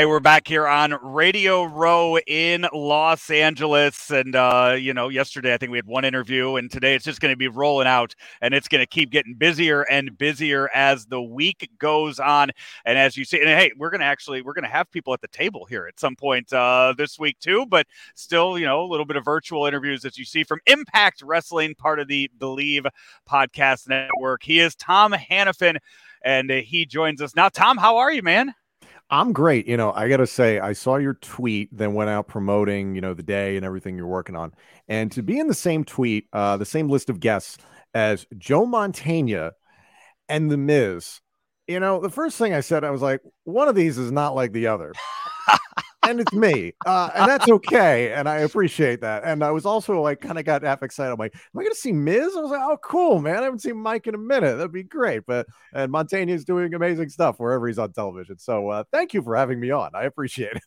Hey, we're back here on Radio Row in Los Angeles. And, uh, you know, yesterday I think we had one interview, and today it's just going to be rolling out and it's going to keep getting busier and busier as the week goes on. And as you see, and hey, we're going to actually, we're going to have people at the table here at some point uh, this week too, but still, you know, a little bit of virtual interviews as you see from Impact Wrestling, part of the Bleav Podcast Network. He is Tom Hannifin, and he joins us now. Tom, how are you, man? I'm great. You know, I got to say, I saw your tweet, then went out promoting, you know, the day and everything you're working on. And to be in the same tweet, uh, the same list of guests as Joe Mantegna and The Miz, you know, the first thing I said, I was like, one of these is not like the other and it's me, uh, and that's okay, and I appreciate that. And I was also like, kind of got half excited. I'm like, am I going to see Miz? I was like, oh, cool, man. I haven't seen Mike in a minute. That'd be great. But and Mantegna is doing amazing stuff wherever he's on television. So uh, thank you for having me on. I appreciate it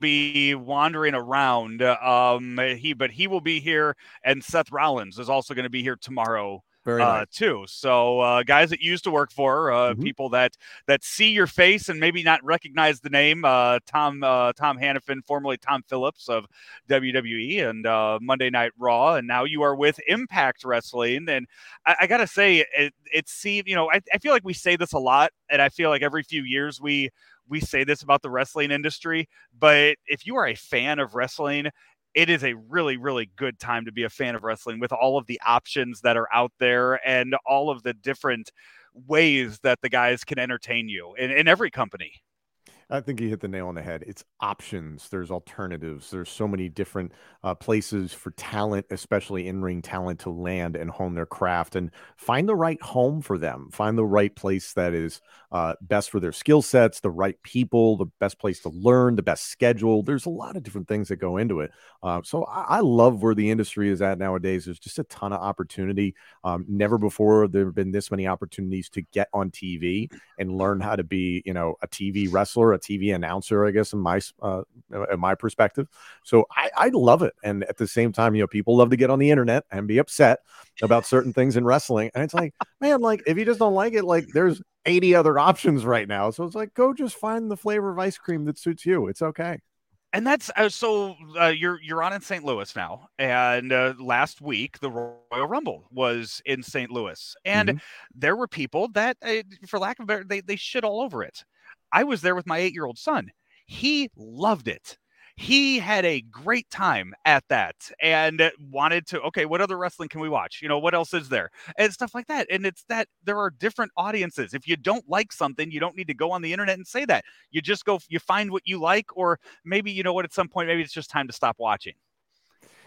be wandering around. Um, he, but he will be here, and Seth Rollins is also going to be here tomorrow very uh, too. So uh, guys that used to work for uh, mm-hmm. people that that see your face and maybe not recognize the name. Uh, Tom uh, Tom Hannifin, formerly Tom Phillips of WWE and uh, Monday Night Raw, and now you are with Impact Wrestling. And I, I gotta say, it, it's see, you know, I, I feel like we say this a lot, and I feel like every few years we we say this about the wrestling industry, but if you are a fan of wrestling it is a really, really good time to be a fan of wrestling with all of the options that are out there and all of the different ways that the guys can entertain you in, in every company. I think you hit the nail on the head. It's options. There's alternatives. There's so many different uh, places for talent, especially in ring talent, to land and hone their craft and find the right home for them. Find the right place that is uh, best for their skill sets, the right people, the best place to learn, the best schedule. There's a lot of different things that go into it. Uh, so I, I, love where the industry is at nowadays. There's just a ton of opportunity. Um, never before there have been this many opportunities to get on TV and learn how to be, you know, a TV wrestler a TV announcer, I guess, in my uh, in my perspective. So I, I love it, and at the same time, you know, people love to get on the internet and be upset about certain things in wrestling, and it's like, man, like if you just don't like it, like there's 80 other options right now. So it's like, go just find the flavor of ice cream that suits you. It's okay and that's uh, so uh, you're you're on in St. Louis now, and uh, last week the Royal Rumble was in St. Louis, and mm-hmm. there were people that, uh, for lack of better, they they shit all over it. I was there with my eight year old son. He loved it. He had a great time at that and wanted to, okay, what other wrestling can we watch? You know, what else is there? And stuff like that. And it's that there are different audiences. If you don't like something, you don't need to go on the internet and say that. You just go, you find what you like, or maybe, you know what, at some point, maybe it's just time to stop watching.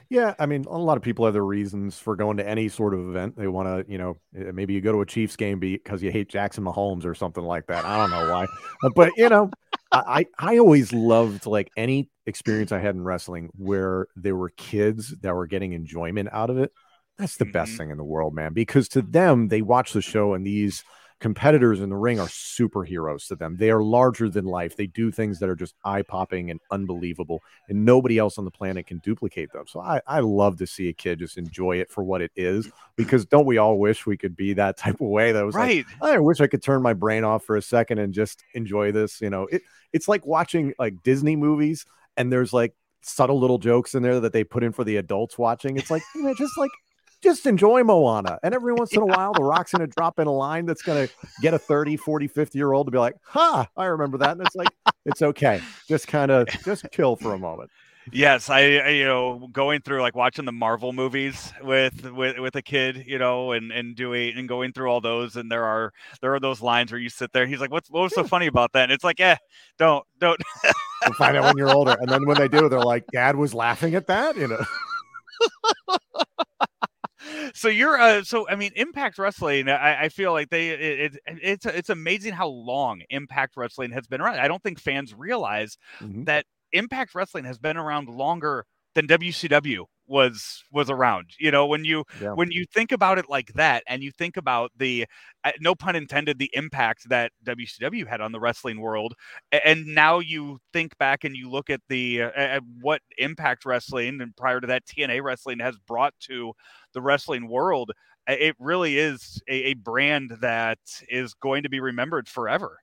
Yeah, I mean, a lot of people have their reasons for going to any sort of event. They want to, you know, eh, maybe you go to a Chiefs game because you hate Jackson Mahomes or something like that. I don't know why, uh, but you know, I I always loved like any experience I had in wrestling where there were kids that were getting enjoyment out of it. That's the mm-hmm. best thing in the world, man. Because to them, they watch the show and these competitors in the ring are superheroes to them. They are larger than life. They do things that are just eye popping and unbelievable, and nobody else on the planet can duplicate them. So I, I love to see a kid just enjoy it for what it is because don't we all wish we could be that type of way? That was right. Like, I wish I could turn my brain off for a second and just enjoy this. You know, it it's like watching like Disney movies and there's like subtle little jokes in there that they put in for the adults watching. It's like, you know, just like just enjoy Moana. And every once in a while, The Rock's going to drop in a line that's going to get a 30, 40, 50 year old to be like, huh, I remember that. And it's like, it's okay. Just kind of just chill for a moment. Yes, I, I, you know going through like watching the Marvel movies with with with a kid, you know, and and doing and going through all those, and there are there are those lines where you sit there. he's like, "What's what was so funny about that?" And it's like, "Yeah, don't don't." You'll find out when you're older, and then when they do, they're like, "Dad was laughing at that," you know so you're uh so i mean impact wrestling i, I feel like they it, it, it's it's amazing how long impact wrestling has been around i don't think fans realize mm-hmm. that impact wrestling has been around longer than wcw was was around you know when you yeah. when you think about it like that and you think about the uh, no pun intended the impact that WCW had on the wrestling world and now you think back and you look at the uh, what impact wrestling and prior to that TNA wrestling has brought to the wrestling world it really is a, a brand that is going to be remembered forever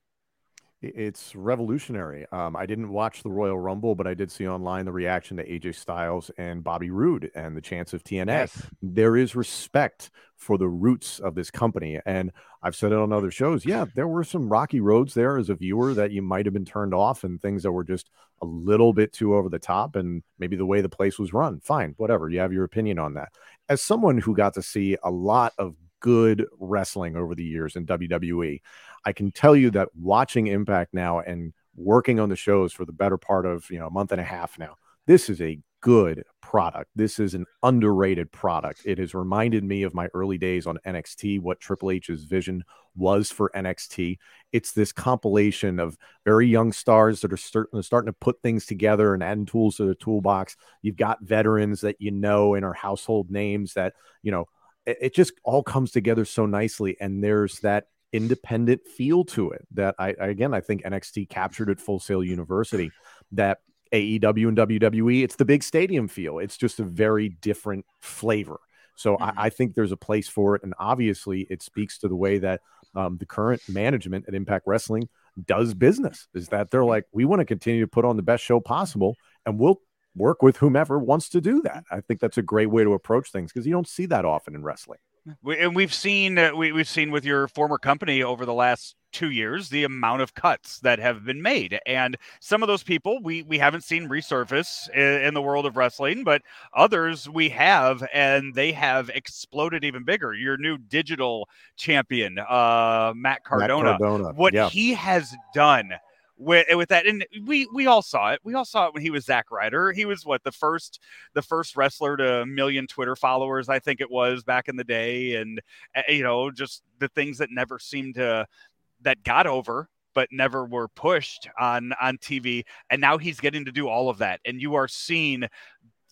It's revolutionary. Um, I didn't watch the Royal Rumble, but I did see online the reaction to AJ Styles and Bobby Roode and the chance of TNA. Yes. There is respect for the roots of this company. And I've said it on other shows. Yeah, there were some rocky roads there as a viewer that you might have been turned off and things that were just a little bit too over the top and maybe the way the place was run. Fine, whatever. You have your opinion on that. As someone who got to see a lot of good wrestling over the years in WWE. I can tell you that watching Impact now and working on the shows for the better part of, you know, a month and a half now, this is a good product. This is an underrated product. It has reminded me of my early days on NXT, what Triple H's vision was for NXT. It's this compilation of very young stars that are starting, uh, starting to put things together and adding tools to the toolbox. You've got veterans that you know and are household names that, you know, it, it just all comes together so nicely. And there's that independent feel to it that I, I again I think NXT captured at Full Sail University that AEW and WWE it's the big stadium feel. It's just a very different flavor. So mm-hmm. I, I, think there's a place for it, and obviously it speaks to the way that um, the current management at Impact Wrestling does business. Is that they're like we want to continue to put on the best show possible, and we'll work with whomever wants to do that. I think that's a great way to approach things because you don't see that often in wrestling. We, and we've seen uh, we, we've seen with your former company over the last two years the amount of cuts that have been made and some of those people we we haven't seen resurface in, in, the world of wrestling but others we have and they have exploded even bigger your new digital champion uh matt cardona, matt cardona. what yeah. he has done with with that and we we all saw it. We all saw it when he was Zack Ryder. He was what the first the first wrestler to a million twitter followers i think it was back in the day and uh, you know just the things that never seemed to that got over but never were pushed on on TV and now he's getting to do all of that and you are seeing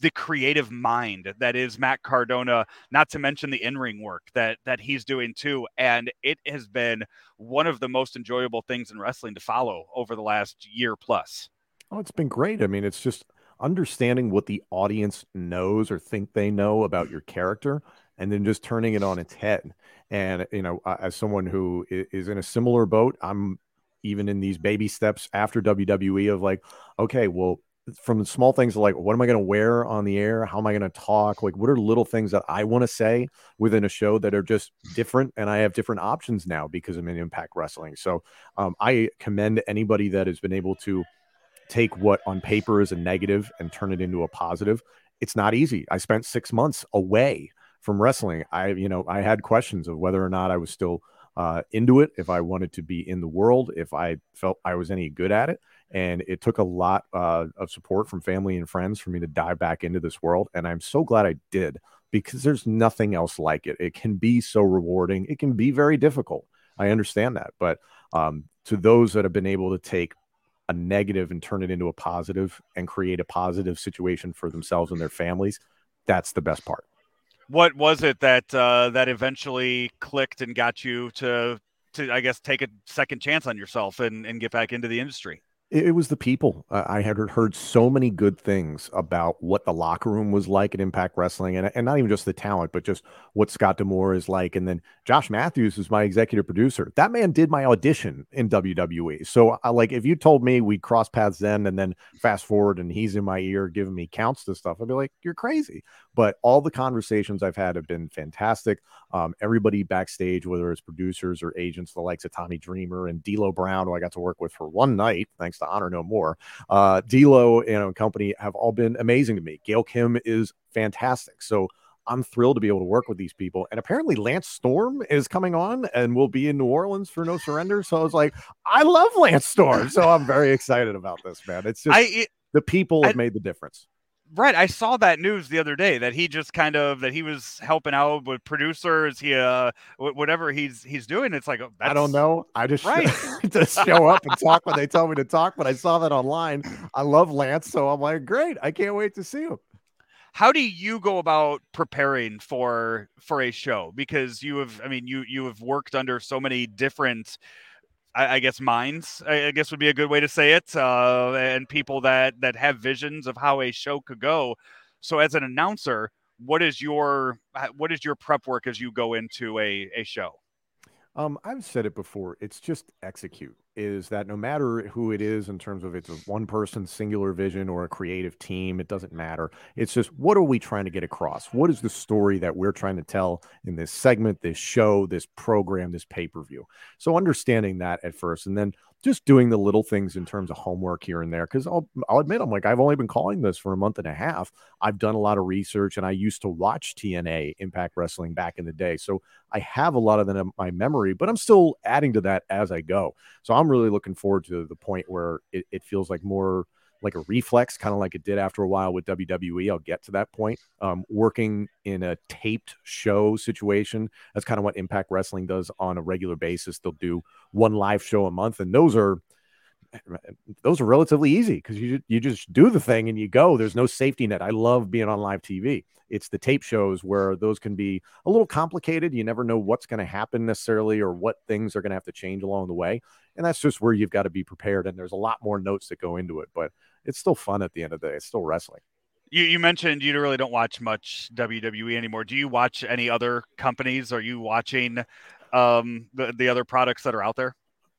the creative mind that is Matt Cardona, not to mention the in-ring work that that he's doing too. And it has been one of the most enjoyable things in wrestling to follow over the last year plus. Oh, it's been great. I mean, it's just understanding what the audience knows or think they know about your character and then just turning it on its head. And, you know, as someone who is in a similar boat, I'm even in these baby steps after WWE of like, okay, well, from small things like what am I going to wear on the air? How am I going to talk? Like, what are little things that I want to say within a show that are just different? And I have different options now because I'm in Impact Wrestling. So um, I commend anybody that has been able to take what on paper is a negative and turn it into a positive. It's not easy. I spent six months away from wrestling. I, you know, I had questions of whether or not I was still uh, into it, if I wanted to be in the world, if I felt I was any good at it and it took a lot uh, of support from family and friends for me to dive back into this world and i'm so glad i did because there's nothing else like it. It can be so rewarding. It can be very difficult. I understand that but um, to those that have been able to take a negative and turn it into a positive and create a positive situation for themselves and their families that's the best part. What was it that uh, that eventually clicked and got you to to I guess take a second chance on yourself and, and get back into the industry? It, it was the people. I had heard so many good things about what the locker room was like at Impact Wrestling, and, and not even just the talent, but just what Scott D'Amore is like. And then Josh Matthews was my executive producer. That man did my audition in WWE. So, I, like, if you told me we'd cross paths then, and then fast forward, and he's in my ear giving me counts to stuff, I'd be like, "You're crazy." But all the conversations I've had have been fantastic. Um, everybody backstage, whether it's producers or agents, the likes of Tommy Dreamer and D'Lo Brown, who I got to work with for one night, thanks to Honor No More. Uh, D'Lo and company have all been amazing to me. Gail Kim is fantastic. So I'm thrilled to be able to work with these people. And apparently, Lance Storm is coming on and will be in New Orleans for No Surrender. So I was like, I love Lance Storm. So I'm very excited about this, man. It's just I, it, the people have I, made the difference. Right, I saw that news the other day that he just kind of that he was helping out with producers. He uh, whatever he's he's doing. It's like oh, I don't know. I just right to show up and talk when they tell me to talk. But I saw that online. I love Lance, so I'm like, great. I can't wait to see him. How do you go about preparing for for a show? Because you have, I mean, you you have worked under so many different I, I guess minds, I, I, guess would be a good way to say it, uh, and people that that have visions of how a show could go. So, as an announcer, what is your what is your prep work as you go into a a show? Um, I've said it before. It's just execute. Is that no matter who it is in terms of it's a one person singular vision or a creative team, it doesn't matter. It's just what are we trying to get across? What is the story that we're trying to tell in this segment, this show, this program, this pay per view? So understanding that at first, and then just doing the little things in terms of homework here and there. Because I'll, I'll admit, I'm like, I've only been calling this for a month and a half. I've done a lot of research and I used to watch TNA Impact Wrestling back in the day. So I have a lot of that in my memory, but I'm still adding to that as I go. So I'm really looking forward to the point where it, it feels like more like a reflex, kind of like it did after a while with WWE. I'll get to that point. Um, working in a taped show situation, that's kind of what Impact Wrestling does on a regular basis. They'll do one live show a month, and those are those are relatively easy because you you just do the thing and you go. There's no safety net. I love being on live TV. It's the tape shows where those can be a little complicated. You never know what's going to happen necessarily or what things are going to have to change along the way. And that's just where you've got to be prepared. And there's a lot more notes that go into it, but it's still fun at the end of the day. It's still wrestling. You, you mentioned you really don't watch much WWE anymore. Do you watch any other companies? Are you watching um, the, the other products that are out there?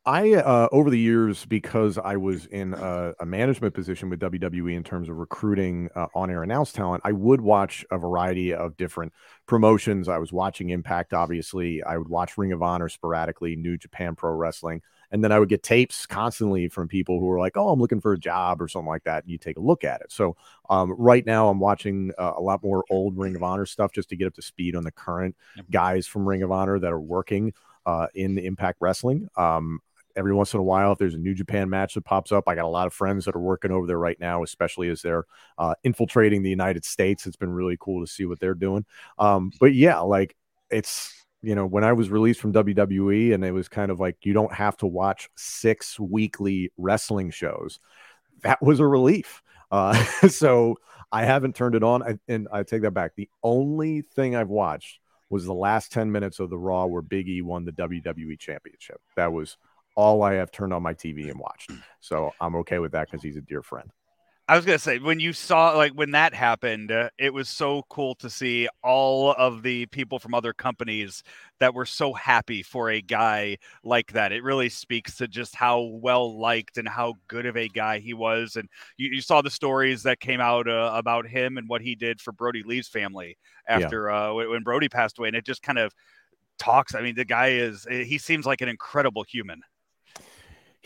I uh, over the years because I was in a, a, management position with WWE in terms of recruiting uh, on-air announce talent, I would watch a variety of different promotions. I was watching Impact, obviously. I would watch Ring of Honor sporadically, New Japan Pro Wrestling, and then I would get tapes constantly from people who were like, "Oh, I'm looking for a job" or something like that. And you take a look at it. So um, right now, I'm watching uh, a lot more old Ring of Honor stuff just to get up to speed on the current guys from Ring of Honor that are working. Uh, in Impact Wrestling. Um, every once in a while, if there's a New Japan match that pops up, I got a lot of friends that are working over there right now, especially as they're uh, infiltrating the United States. It's been really cool to see what they're doing. Um, but yeah, like it's you know when I was released from WWE, and it was kind of like you don't have to watch six weekly wrestling shows. That was a relief. Uh, so I haven't turned it on, I, and I take that back. The only thing I've watched was the last 10 minutes of the Raw where Big E won the WWE Championship. That was all I have turned on my TV and watched. So I'm okay with that because he's a dear friend. I was gonna say when you saw like when that happened, uh, it was so cool to see all of the people from other companies that were so happy for a guy like that. It really speaks to just how well liked and how good of a guy he was. And you, you saw the stories that came out uh, about him and what he did for Brody Lee's family after yeah. uh, when Brody passed away, and it just kind of talks. I mean, the guy is he seems like an incredible human.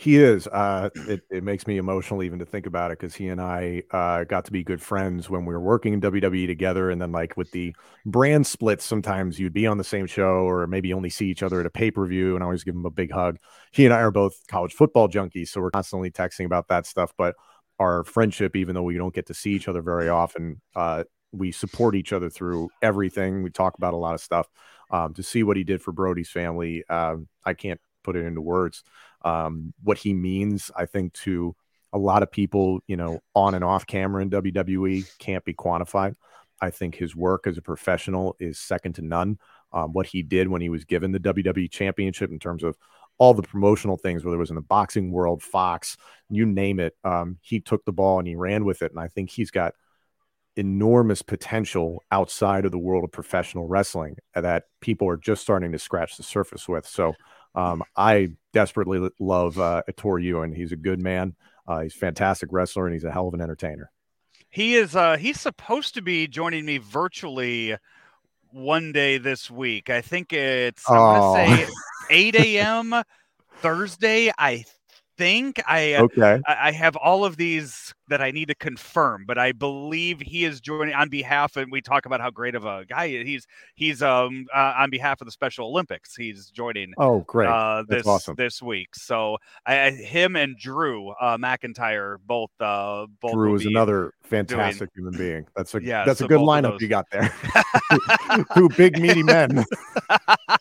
He is. Uh, it, it makes me emotional even to think about it because he and I uh, got to be good friends when we were working in WWE together. And then, like, with the brand splits, sometimes you'd be on the same show or maybe only see each other at a pay per view. And I always give him a big hug. He and I are both college football junkies. So we're constantly texting about that stuff. But our friendship, even though we don't get to see each other very often, uh, we support each other through everything. We talk about a lot of stuff. Um, to see what he did for Brody's family, um, I can't put it into words um, what he means, I think, to a lot of people, you know, on and off camera in WWE can't be quantified. I think his work as a professional is second to none. Um, what he did when he was given the WWE championship in terms of all the promotional things, whether it was in the boxing world, Fox, you name it, um, he took the ball and he ran with it. And I think he's got enormous potential outside of the world of professional wrestling that people are just starting to scratch the surface with. So um, I desperately love uh, Ettore Ewing. He's a good man. Uh, he's a fantastic wrestler, and he's a hell of an entertainer. He is. Uh, he's supposed to be joining me virtually one day this week. I think it's. I'm oh. gonna say 8 a.m. Thursday. I think I uh, okay. I, I have all of these that I need to confirm, but I believe he is joining on behalf, and we talk about how great of a guy he's he's um uh, on behalf of the Special Olympics. He's joining. Oh, great! Uh, this awesome. this week. So I, him and Drew uh, McIntyre both uh both. Drew is another fantastic doing, human being. That's a yeah, that's so a good lineup you got there. Two big meaty men.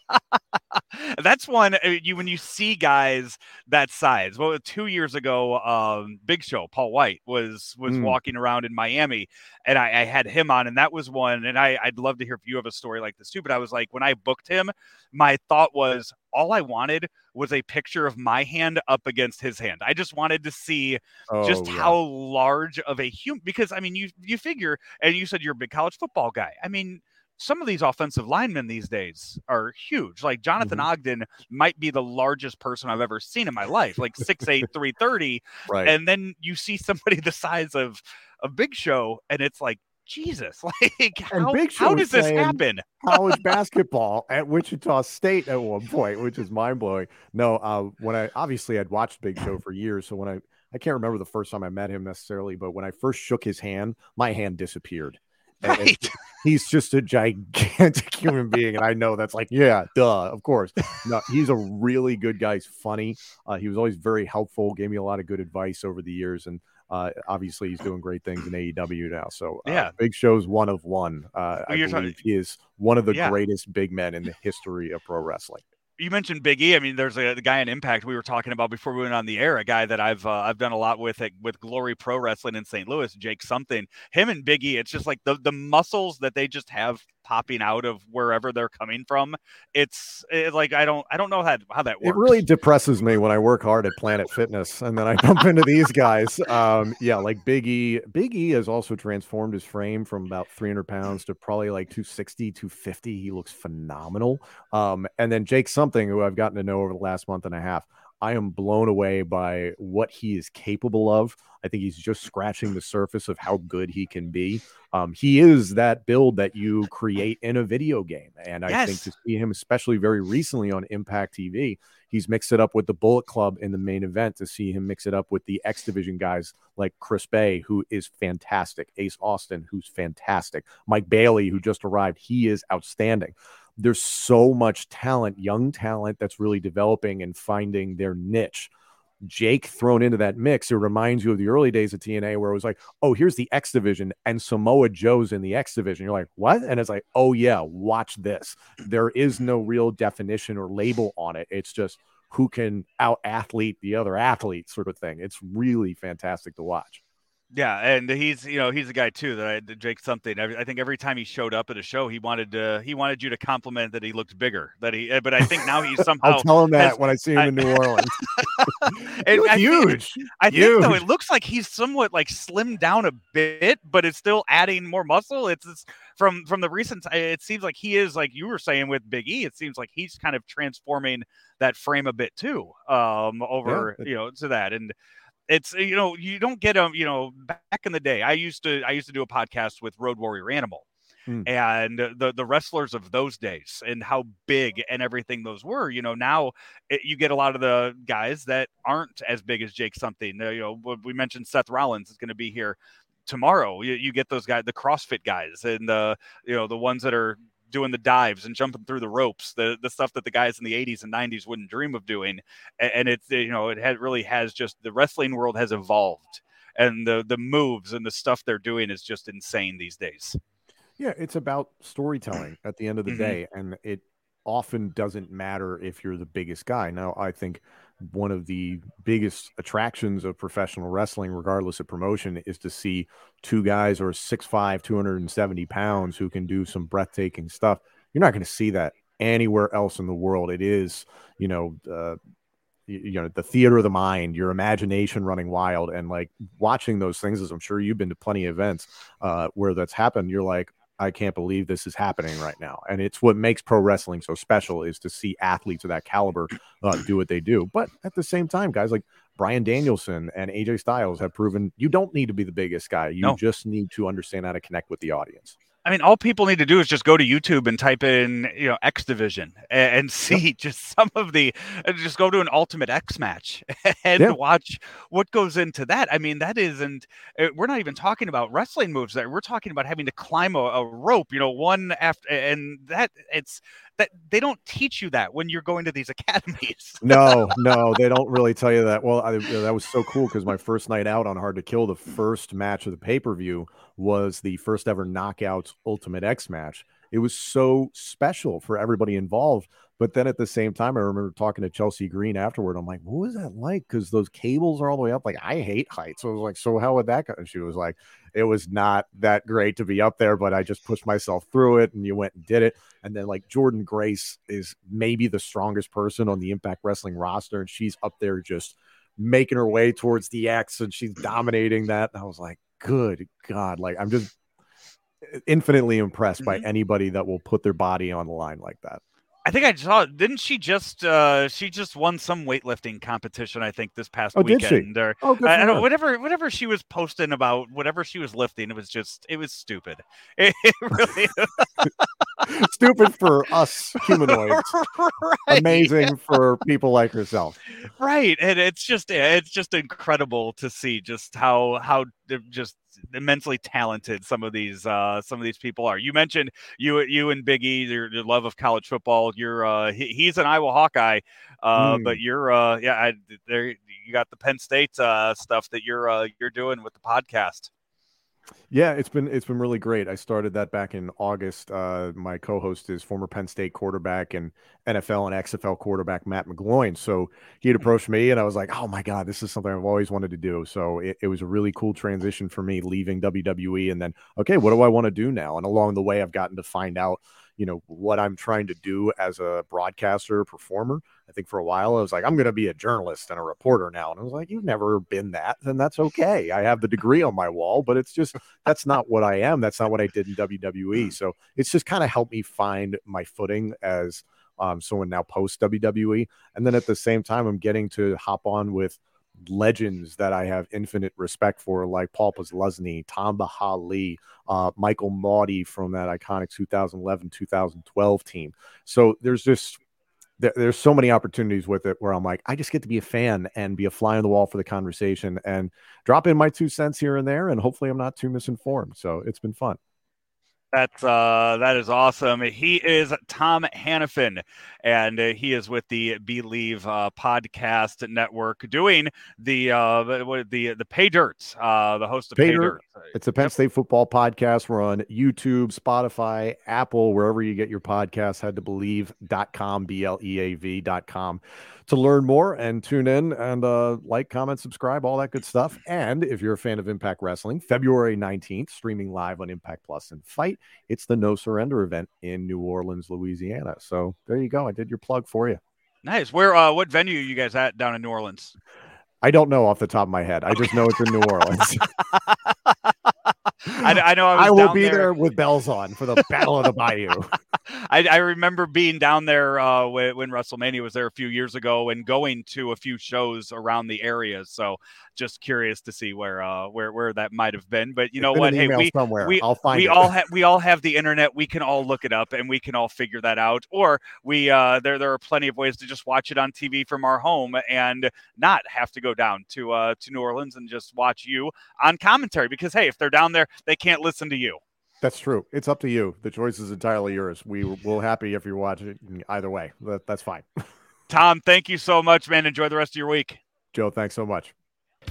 That's one uh, you when you see guys that size. Well, two years ago, um, Big Show Paul White was was mm. walking around in Miami, and I, I, had him on, and that was one. And I, I'd love to hear if you have a story like this too. But I was like, when I booked him, my thought was all I wanted was a picture of my hand up against his hand. I just wanted to see oh, just yeah. how large of a human because I mean you you figure and you said you're a big college football guy. I mean some of these offensive linemen these days are huge. Like Jonathan mm-hmm. Ogden might be the largest person I've ever seen in my life, like 6'8, 330. Right. And then you see somebody the size of a big show, and it's like, Jesus, like how, how does this happen? college basketball at Wichita State at one point, which is mind blowing. No, uh, when I obviously I'd watched Big Show for years, so when I I can't remember the first time I met him necessarily, but when I first shook his hand, my hand disappeared. Right. He's just a gigantic human being. And I know that's like, yeah, duh, of course. No, he's a really good guy. He's funny. Uh, he was always very helpful, gave me a lot of good advice over the years. And uh, obviously, he's doing great things in AEW now. So, uh, yeah, Big Show's one of one. Uh, I believe talking, he is one of the yeah. greatest big men in the history of pro wrestling you mentioned Big E. I mean, there's a guy in Impact we were talking about before we went on the air. A guy that I've uh, I've done a lot with at, with Glory Pro Wrestling in St. Louis, Jake something. Him and Big E. It's just like the the muscles that they just have popping out of wherever they're coming from. It's it, like I don't I don't know how how that works. It really depresses me when I work hard at Planet Fitness and then I bump into these guys. Um, yeah, like Big E. Big E has also transformed his frame from about 300 pounds to probably like 260, 250. He looks phenomenal. Um, and then Jake something who I've gotten to know over the last month and a half. I am blown away by what he is capable of. I think he's just scratching the surface of how good he can be. Um, he is that build that you create in a video game. And I yes. think to see him, especially very recently on Impact TV, he's mixed it up with the Bullet Club in the main event to see him mix it up with the X Division guys like Chris Bey, who is fantastic, Ace Austin, who's fantastic, Mike Bailey, who just arrived. He is outstanding there's so much talent, young talent that's really developing and finding their niche. Jake thrown into that mix, it reminds you of the early days of TNA where it was like, oh, here's the X division and Samoa Joe's in the X division. You're like, what? And it's like, oh, yeah, watch this. There is no real definition or label on it. It's just who can out athlete the other athlete sort of thing. It's really fantastic to watch. Yeah, and he's you know he's a guy too that I Jake something. I, I, think every time he showed up at a show, he wanted to he wanted you to compliment that he looked bigger. That he, but I think now he's somehow. I'll tell him that has, when I see him I, in New Orleans. and I huge. Think, I huge. think though it looks like he's somewhat like slimmed down a bit, but it's still adding more muscle. It's, it's from from the recent. It seems like he is like you were saying with Big E. It seems like he's kind of transforming that frame a bit too. Um, over yeah. you know to that and it's you know you don't get them you know back in the day i used to i used to do a podcast with road warrior animal hmm. and the the wrestlers of those days and how big and everything those were you know now it, you get a lot of the guys that aren't as big as jake something uh, you know we mentioned seth rollins is going to be here tomorrow you, you get those guys the crossfit guys and the you know the ones that are doing the dives and jumping through the ropes, the the stuff that the guys in the 80s and 90s wouldn't dream of doing. And, and it's you know it had, really has just the wrestling world has evolved, and the the moves and the stuff they're doing is just insane these days. Yeah, it's about storytelling at the end of the mm-hmm. day, and it often doesn't matter if you're the biggest guy. Now, I think one of the biggest attractions of professional wrestling, regardless of promotion, is to see two guys or 6'5, 270 pounds who can do some breathtaking stuff. You're not going to see that anywhere else in the world. It is, you know, uh, you know the theater of the mind your imagination running wild and like watching those things as i'm sure you've been to plenty of events uh, where that's happened you're like I can't believe this is happening right now. And it's what makes pro wrestling so special is to see athletes of that caliber uh, do what they do. But at the same time, guys like Bryan Danielson and AJ Styles have proven you don't need to be the biggest guy. You no. just need to understand how to connect with the audience. I mean, all people need to do is just go to YouTube and type in, you know, X Division and, and see just some of the, just go to an Ultimate X match and yeah. watch what goes into that. I mean, that isn't, uh, we're not even talking about wrestling moves there. We're talking about having to climb a, a rope, you know, one after, and that it's, that they don't teach you that when you're going to these academies. no, no, they don't really tell you that. Well, I, that was so cool because my first night out on Hard to Kill, the first match of the pay per view was the first ever Knockouts Ultimate X match. It was so special for everybody involved. But then at the same time, I remember talking to Chelsea Green afterward. I'm like, what was that like? Because those cables are all the way up. Like, I hate heights. So I was like, so how would that go? And she was like, it was not that great to be up there, but I just pushed myself through it and you went and did it. And then like Jordynne Grace is maybe the strongest person on the Impact Wrestling roster. And she's up there just making her way towards the X and she's dominating that. And I was like, good God. Like, I'm just infinitely impressed mm-hmm. by anybody that will put their body on the line like that. I think I saw. Didn't she just? uh She just won some weightlifting competition. I think this past oh, weekend. Did she? Or, oh, good I, don't, whatever. Whatever she was posting about, whatever she was lifting, it was just. It was stupid. It, it really. stupid for us humanoids. right. Amazing for people like herself. Right, and it's just it's just incredible to see just how how just immensely talented some of these uh, some of these people are. You mentioned you you and Biggie, your, your love of college football. You're uh, he, he's an Iowa Hawkeye, uh, mm. but you're uh, yeah, I, there you got the Penn State uh, stuff that you're uh, you're doing with the podcast. Yeah, it's been it's been really great. I started that back in August. Uh, my co-host is former Penn State quarterback and NFL and XFL quarterback Matt McGloin. So he had hmm. approached me, and I was like, "Oh my god, this is something I've always wanted to do." So it, it was a really cool transition for me leaving WWE, and then okay, what do I want to do now? And along the way, I've gotten to find out you know what I'm trying to do as a broadcaster performer. I think for a while I was like, I'm going to be a journalist and a reporter now, and I was like, you've never been that, then that's okay. I have the degree on my wall, but it's just that's not what I am. That's not what I did in WWE. So it's just kind of helped me find my footing as um, someone now post WWE, and then at the same time, I'm getting to hop on with legends that I have infinite respect for, like Paul Posluszny, Tom Bahali, uh, Michael Mauti from that iconic 2011 2012 team. So there's just there, there's so many opportunities with it where I'm like, I just get to be a fan and be a fly on the wall for the conversation and drop in my two cents here and there, and hopefully I'm not too misinformed. So it's been fun. That's uh, that is awesome. He is Tom Hannifin, and uh, he is with the Bleav uh, podcast network, doing the uh, the the Pay Dirt, uh, the host of Pay, Pay Dirt. Dirt. It's a Penn yep. State football podcast. We're on YouTube, Spotify, Apple, wherever you get your podcasts. Head to bleav.com, b l e a v.com to learn more and tune in and uh, like, comment, subscribe, all that good stuff. And if you're a fan of Impact Wrestling, February 19th, streaming live on Impact Plus and Fight, it's the No Surrender event in New Orleans, Louisiana. So there you go. I did your plug for you. Nice. Where, uh, what venue are you guys at down in New Orleans? I don't know off the top of my head. I just know it's in New Orleans. I, I, know I, I will be there. there. with bells on for the Battle of the Bayou. I, I, remember being down there uh, when, when, WrestleMania was there a few years ago and going to a few shows around the area. So just curious to see where uh, where where that might have been. But you know what? Hey, we somewhere. we I'll find we it. all have we all have the internet. We can all look it up and we can all figure that out. Or we uh, there there are plenty of ways to just watch it on TV from our home and not have to go down to uh, to New Orleans and just watch you on commentary. Because hey, if they're down there, they can't listen to you. That's true. It's up to you. The choice is entirely yours. We will happy if you watch it either way. That, that's fine. Tom, thank you so much, man. Enjoy the rest of your week. Joe, thanks so much.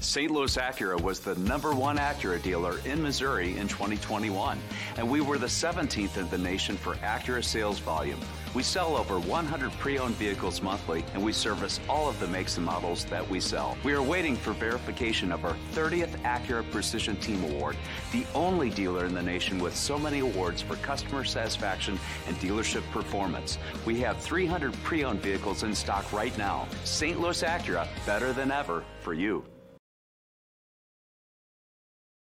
St. Louis Acura was the number one Acura dealer in Missouri in 2021, and we were the 17th in the nation for Acura sales volume. We sell over 100 pre owned vehicles monthly, and we service all of the makes and models that we sell. We are waiting for verification of our 30th Acura Precision Team Award, the only dealer in the nation with so many awards for customer satisfaction and dealership performance. We have 300 pre owned vehicles in stock right now. St. Louis Acura, better than ever for you.